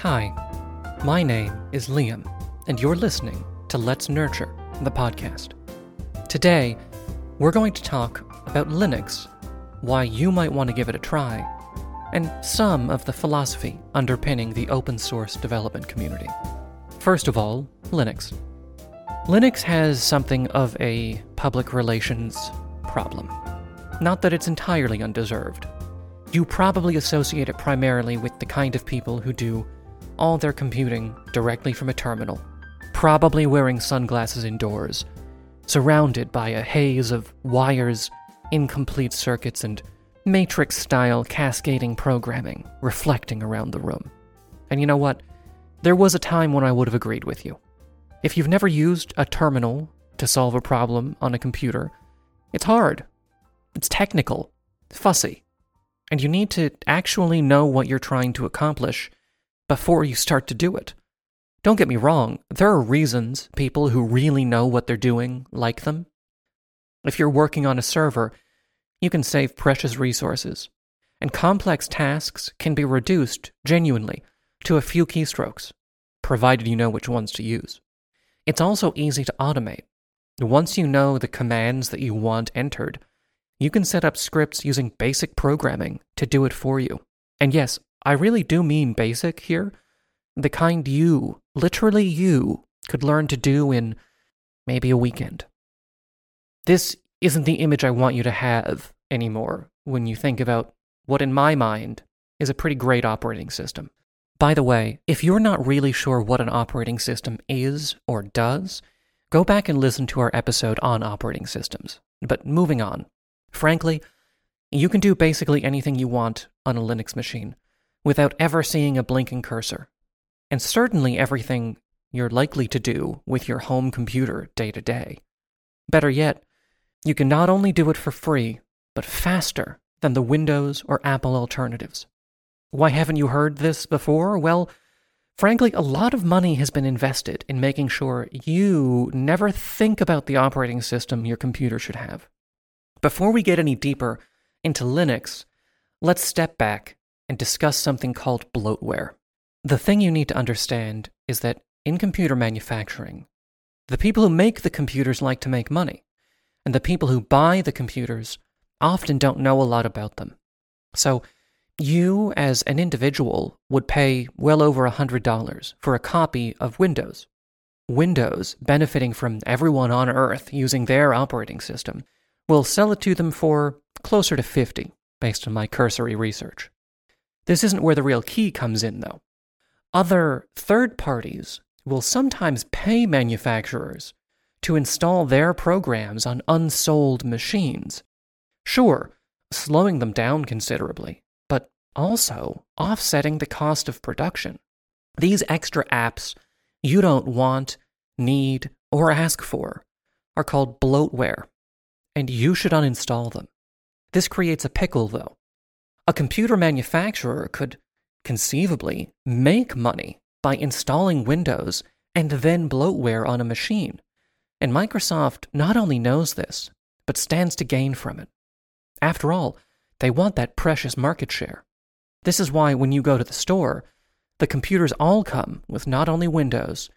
Hi, my name is Liam, and you're listening to Let's Nurture, the podcast. Today, we're going to talk about Linux, why you might want to give it a try, and some of the philosophy underpinning the open source development community. First of all, Linux. Linux has something of a public relations problem. Not that it's entirely undeserved. You probably associate it primarily with the kind of people who do all their computing directly from a terminal, probably wearing sunglasses indoors, surrounded by a haze of wires, incomplete circuits, and matrix style cascading programming reflecting around the room. And you know what? There was a time when I would have agreed with you. If you've never used a terminal to solve a problem on a computer, it's hard. It's technical, fussy, and you need to actually know what you're trying to accomplish before you start to do it. Don't get me wrong, there are reasons people who really know what they're doing like them. If you're working on a server, you can save precious resources, and complex tasks can be reduced genuinely to a few keystrokes, provided you know which ones to use. It's also easy to automate. Once you know the commands that you want entered, you can set up scripts using basic programming to do it for you. And yes, I really do mean basic here. The kind you, literally you, could learn to do in maybe a weekend. This isn't the image I want you to have anymore when you think about what, in my mind, is a pretty great operating system. By the way, if you're not really sure what an operating system is or does, go back and listen to our episode on operating systems. But moving on. Frankly, you can do basically anything you want on a Linux machine without ever seeing a blinking cursor. And certainly everything you're likely to do with your home computer day to day. Better yet, you can not only do it for free, but faster than the Windows or Apple alternatives. Why haven't you heard this before? Well, frankly, a lot of money has been invested in making sure you never think about the operating system your computer should have. Before we get any deeper into Linux, let's step back and discuss something called bloatware. The thing you need to understand is that in computer manufacturing, the people who make the computers like to make money, and the people who buy the computers often don't know a lot about them. So, you as an individual would pay well over $100 for a copy of Windows. Windows, benefiting from everyone on Earth using their operating system, will sell it to them for closer to 50 based on my cursory research. This isn't where the real key comes in, though. Other third parties will sometimes pay manufacturers to install their programs on unsold machines. Sure, slowing them down considerably, but also offsetting the cost of production. These extra apps you don't want, need, or ask for are called bloatware, and you should uninstall them. This creates a pickle, though, a computer manufacturer could conceivably make money by installing Windows and then bloatware on a machine. And Microsoft not only knows this, but stands to gain from it. After all, they want that precious market share. This is why when you go to the store, the computers all come with not only Windows,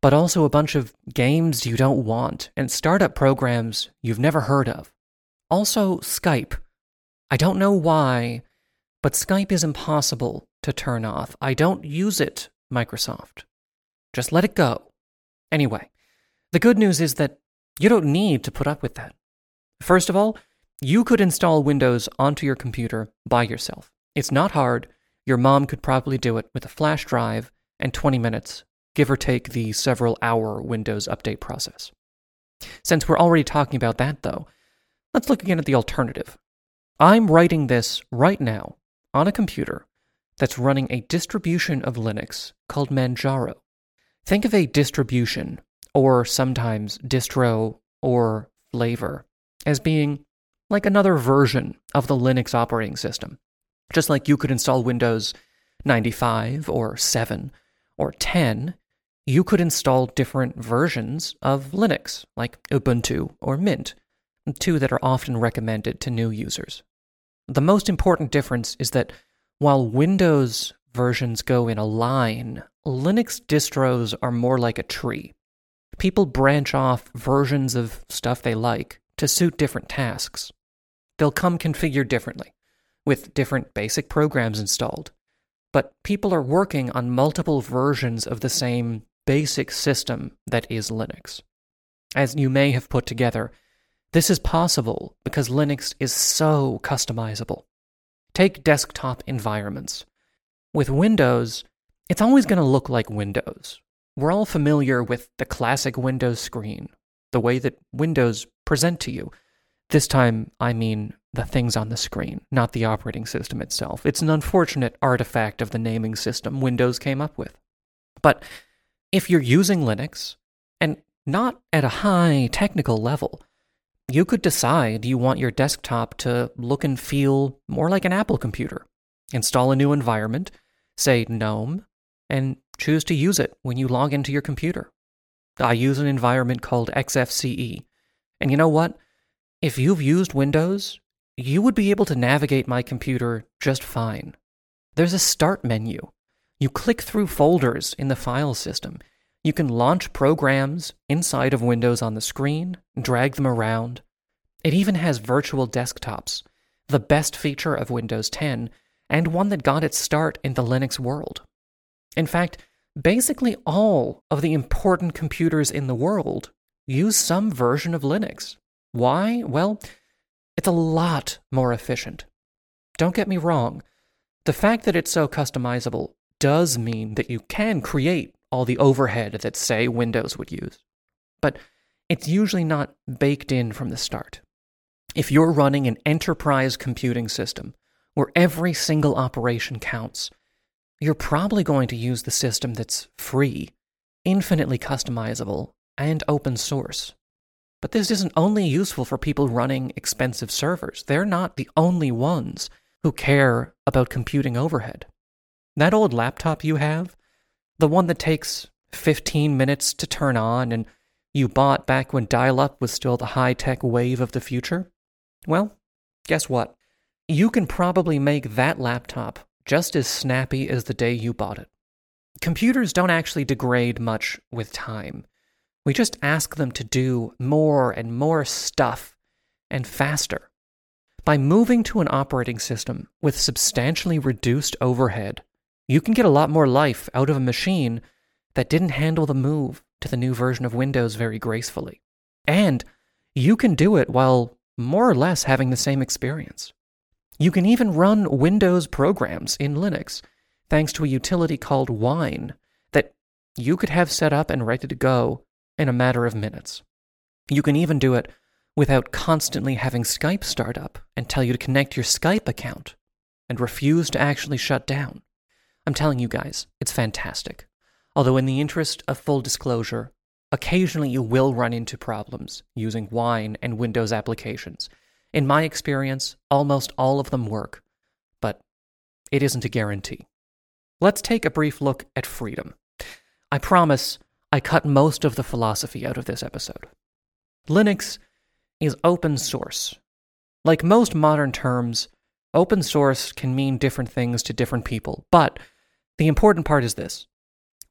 but also a bunch of games you don't want and startup programs you've never heard of. Also, Skype. I don't know why, but Skype is impossible to turn off. I don't use it, Microsoft. Just let it go. Anyway, the good news is that you don't need to put up with that. First of all, you could install Windows onto your computer by yourself. It's not hard. Your mom could probably do it with a flash drive and 20 minutes, give or take the several hour Windows update process. Since we're already talking about that, though, let's look again at the alternative. I'm writing this right now on a computer that's running a distribution of Linux called Manjaro. Think of a distribution, or sometimes distro or flavor, as being like another version of the Linux operating system. Just like you could install Windows 95 or 7 or 10, you could install different versions of Linux, like Ubuntu or Mint, two that are often recommended to new users. The most important difference is that while Windows versions go in a line, Linux distros are more like a tree. People branch off versions of stuff they like to suit different tasks. They'll come configured differently, with different basic programs installed. But people are working on multiple versions of the same basic system that is Linux. As you may have put together, this is possible because Linux is so customizable. Take desktop environments. With Windows, it's always going to look like Windows. We're all familiar with the classic Windows screen, the way that Windows present to you. This time, I mean the things on the screen, not the operating system itself. It's an unfortunate artifact of the naming system Windows came up with. But if you're using Linux, and not at a high technical level, you could decide you want your desktop to look and feel more like an Apple computer. Install a new environment, say GNOME, and choose to use it when you log into your computer. I use an environment called XFCE. And you know what? If you've used Windows, you would be able to navigate my computer just fine. There's a start menu. You click through folders in the file system. You can launch programs inside of Windows on the screen, drag them around. It even has virtual desktops, the best feature of Windows 10, and one that got its start in the Linux world. In fact, basically all of the important computers in the world use some version of Linux. Why? Well, it's a lot more efficient. Don't get me wrong, the fact that it's so customizable does mean that you can create all the overhead that, say, Windows would use. But it's usually not baked in from the start. If you're running an enterprise computing system where every single operation counts, you're probably going to use the system that's free, infinitely customizable, and open source. But this isn't only useful for people running expensive servers. They're not the only ones who care about computing overhead. That old laptop you have, the one that takes 15 minutes to turn on and you bought back when dial up was still the high tech wave of the future? Well, guess what? You can probably make that laptop just as snappy as the day you bought it. Computers don't actually degrade much with time. We just ask them to do more and more stuff and faster. By moving to an operating system with substantially reduced overhead, you can get a lot more life out of a machine that didn't handle the move to the new version of Windows very gracefully. And you can do it while more or less having the same experience. You can even run Windows programs in Linux thanks to a utility called Wine that you could have set up and ready to go in a matter of minutes. You can even do it without constantly having Skype start up and tell you to connect your Skype account and refuse to actually shut down. I'm telling you guys, it's fantastic. Although, in the interest of full disclosure, occasionally you will run into problems using Wine and Windows applications in my experience, almost all of them work, but it isn't a guarantee. Let's take a brief look at freedom. I promise I cut most of the philosophy out of this episode. Linux is open source. Like most modern terms, open source can mean different things to different people, but the important part is this.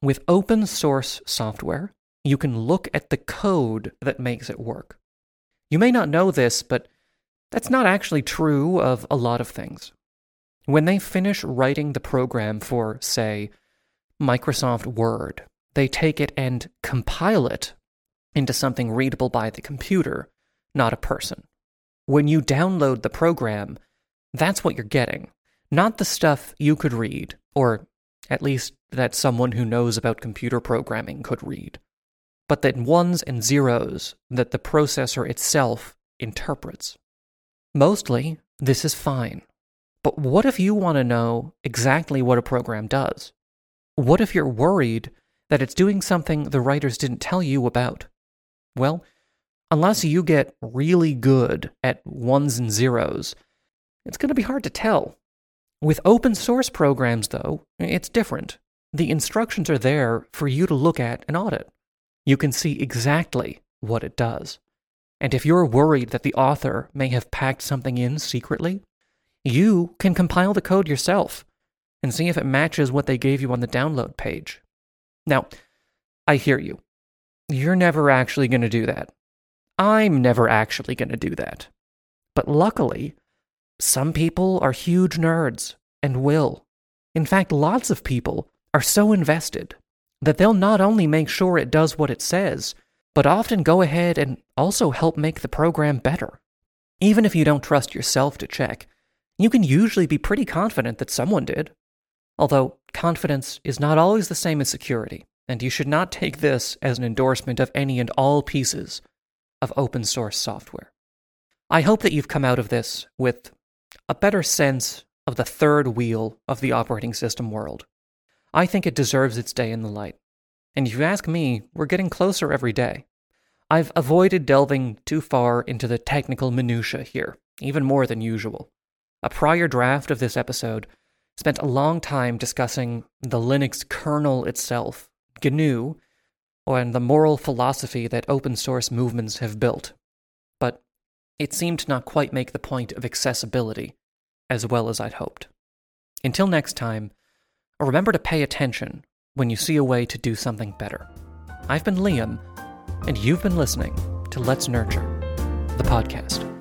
With open source software, you can look at the code that makes it work. You may not know this, but that's not actually true of a lot of things. When they finish writing the program for, say, Microsoft Word, they take it and compile it into something readable by the computer, not a person. When you download the program, that's what you're getting, not the stuff you could read, or at least that someone who knows about computer programming could read, but that ones and zeros that the processor itself interprets. Mostly, this is fine. But what if you want to know exactly what a program does? What if you're worried that it's doing something the writers didn't tell you about? Well, unless you get really good at ones and zeros, it's going to be hard to tell. With open source programs, though, it's different. The instructions are there for you to look at and audit. You can see exactly what it does. And if you're worried that the author may have packed something in secretly, you can compile the code yourself and see if it matches what they gave you on the download page. Now, I hear you. You're never actually going to do that. I'm never actually going to do that. But luckily, some people are huge nerds and will. In fact, lots of people are so invested that they'll not only make sure it does what it says, but often go ahead and also help make the program better. Even if you don't trust yourself to check, you can usually be pretty confident that someone did. Although confidence is not always the same as security, and you should not take this as an endorsement of any and all pieces of open source software. I hope that you've come out of this with a better sense of the third wheel of the operating system world. I think it deserves its day in the light. And if you ask me, we're getting closer every day. I've avoided delving too far into the technical minutiae here, even more than usual. A prior draft of this episode spent a long time discussing the Linux kernel itself, GNU, and the moral philosophy that open source movements have built. It seemed to not quite make the point of accessibility as well as I'd hoped. Until next time, remember to pay attention when you see a way to do something better. I've been Liam, and you've been listening to Let's Nurture, the podcast.